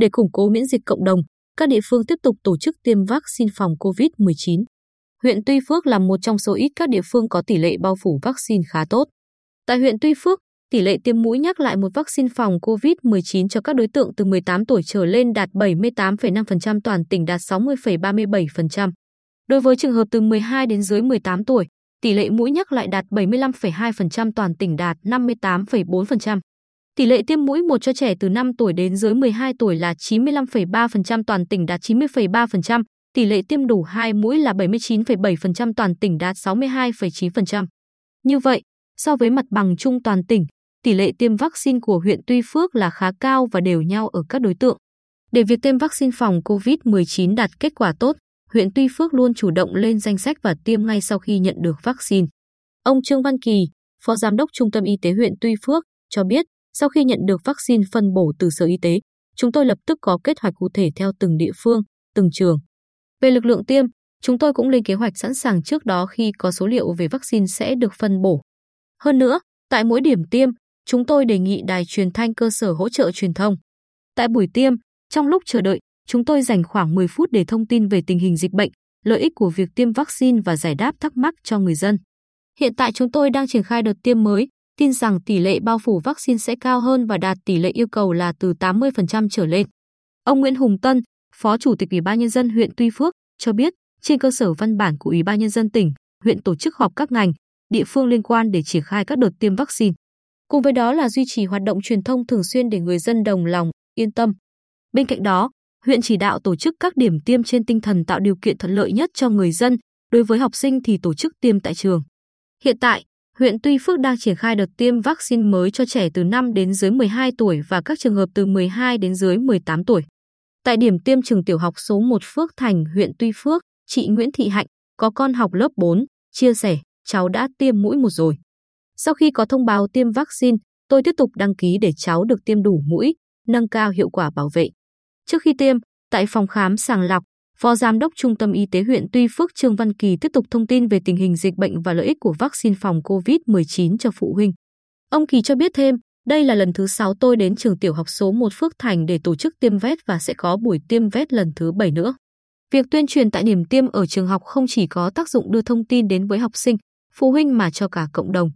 Để củng cố miễn dịch cộng đồng, các địa phương tiếp tục tổ chức tiêm vaccine phòng COVID-19. Huyện Tuy Phước là một trong số ít các địa phương có tỷ lệ bao phủ vaccine khá tốt. Tại huyện Tuy Phước, tỷ lệ tiêm mũi nhắc lại một vaccine phòng COVID-19 cho các đối tượng từ 18 tuổi trở lên đạt 78,5%, toàn tỉnh đạt 60,37%. Đối với trường hợp từ 12 đến dưới 18 tuổi, tỷ lệ mũi nhắc lại đạt 75,2%, toàn tỉnh đạt 58,4%. Tỷ lệ tiêm mũi một cho trẻ từ 5 tuổi đến dưới 12 tuổi là 95,3%, toàn tỉnh đạt 90,3%, tỷ lệ tiêm đủ 2 mũi là 79,7%, toàn tỉnh đạt 62,9%. Như vậy, so với mặt bằng chung toàn tỉnh, tỷ lệ tiêm vaccine của huyện Tuy Phước là khá cao và đều nhau ở các đối tượng. Để việc tiêm vaccine phòng COVID-19 đạt kết quả tốt, huyện Tuy Phước luôn chủ động lên danh sách và tiêm ngay sau khi nhận được vaccine. Ông Trương Văn Kỳ, Phó Giám đốc Trung tâm Y tế huyện Tuy Phước, cho biết sau khi nhận được vaccine phân bổ từ Sở Y tế, chúng tôi lập tức có kế hoạch cụ thể theo từng địa phương, từng trường. Về lực lượng tiêm, chúng tôi cũng lên kế hoạch sẵn sàng trước đó khi có số liệu về vaccine sẽ được phân bổ. Hơn nữa, tại mỗi điểm tiêm, chúng tôi đề nghị đài truyền thanh cơ sở hỗ trợ truyền thông. Tại buổi tiêm, trong lúc chờ đợi, chúng tôi dành khoảng 10 phút để thông tin về tình hình dịch bệnh, lợi ích của việc tiêm vaccine và giải đáp thắc mắc cho người dân. Hiện tại chúng tôi đang triển khai đợt tiêm mới, tin rằng tỷ lệ bao phủ vaccine sẽ cao hơn và đạt tỷ lệ yêu cầu là từ 80% trở lên. Ông Nguyễn Hùng Tân, Phó Chủ tịch Ủy ban Nhân dân huyện Tuy Phước, cho biết trên cơ sở văn bản của Ủy ban Nhân dân tỉnh, huyện tổ chức họp các ngành, địa phương liên quan để triển khai các đợt tiêm vaccine. Cùng với đó là duy trì hoạt động truyền thông thường xuyên để người dân đồng lòng, yên tâm. Bên cạnh đó, huyện chỉ đạo tổ chức các điểm tiêm trên tinh thần tạo điều kiện thuận lợi nhất cho người dân, đối với học sinh thì tổ chức tiêm tại trường. Hiện tại, huyện Tuy Phước đang triển khai đợt tiêm vaccine mới cho trẻ từ 5 đến dưới 12 tuổi và các trường hợp từ 12 đến dưới 18 tuổi. Tại điểm tiêm trường tiểu học số 1 Phước Thành, huyện Tuy Phước, chị Nguyễn Thị Hạnh, có con học lớp 4, chia sẻ, cháu đã tiêm mũi một rồi. Sau khi có thông báo tiêm vaccine, tôi tiếp tục đăng ký để cháu được tiêm đủ mũi, nâng cao hiệu quả bảo vệ. Trước khi tiêm, tại phòng khám sàng lọc, Phó Giám đốc Trung tâm Y tế huyện Tuy Phước Trương Văn Kỳ tiếp tục thông tin về tình hình dịch bệnh và lợi ích của vaccine phòng COVID-19 cho phụ huynh. Ông Kỳ cho biết thêm, đây là lần thứ 6 tôi đến trường tiểu học số 1 Phước Thành để tổ chức tiêm vét và sẽ có buổi tiêm vét lần thứ 7 nữa. Việc tuyên truyền tại điểm tiêm ở trường học không chỉ có tác dụng đưa thông tin đến với học sinh, phụ huynh mà cho cả cộng đồng.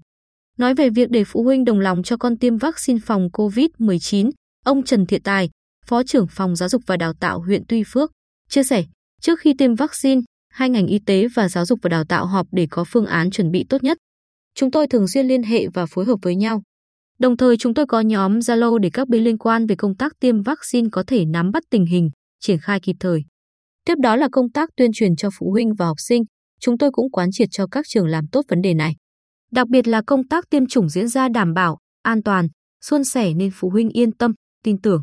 Nói về việc để phụ huynh đồng lòng cho con tiêm vaccine phòng COVID-19, ông Trần Thiện Tài, Phó trưởng phòng giáo dục và đào tạo huyện Tuy Phước, chia sẻ, trước khi tiêm vaccine, hai ngành y tế và giáo dục và đào tạo họp để có phương án chuẩn bị tốt nhất. Chúng tôi thường xuyên liên hệ và phối hợp với nhau. Đồng thời chúng tôi có nhóm Zalo để các bên liên quan về công tác tiêm vaccine có thể nắm bắt tình hình, triển khai kịp thời. Tiếp đó là công tác tuyên truyền cho phụ huynh và học sinh, chúng tôi cũng quán triệt cho các trường làm tốt vấn đề này. Đặc biệt là công tác tiêm chủng diễn ra đảm bảo, an toàn, suôn sẻ nên phụ huynh yên tâm, tin tưởng.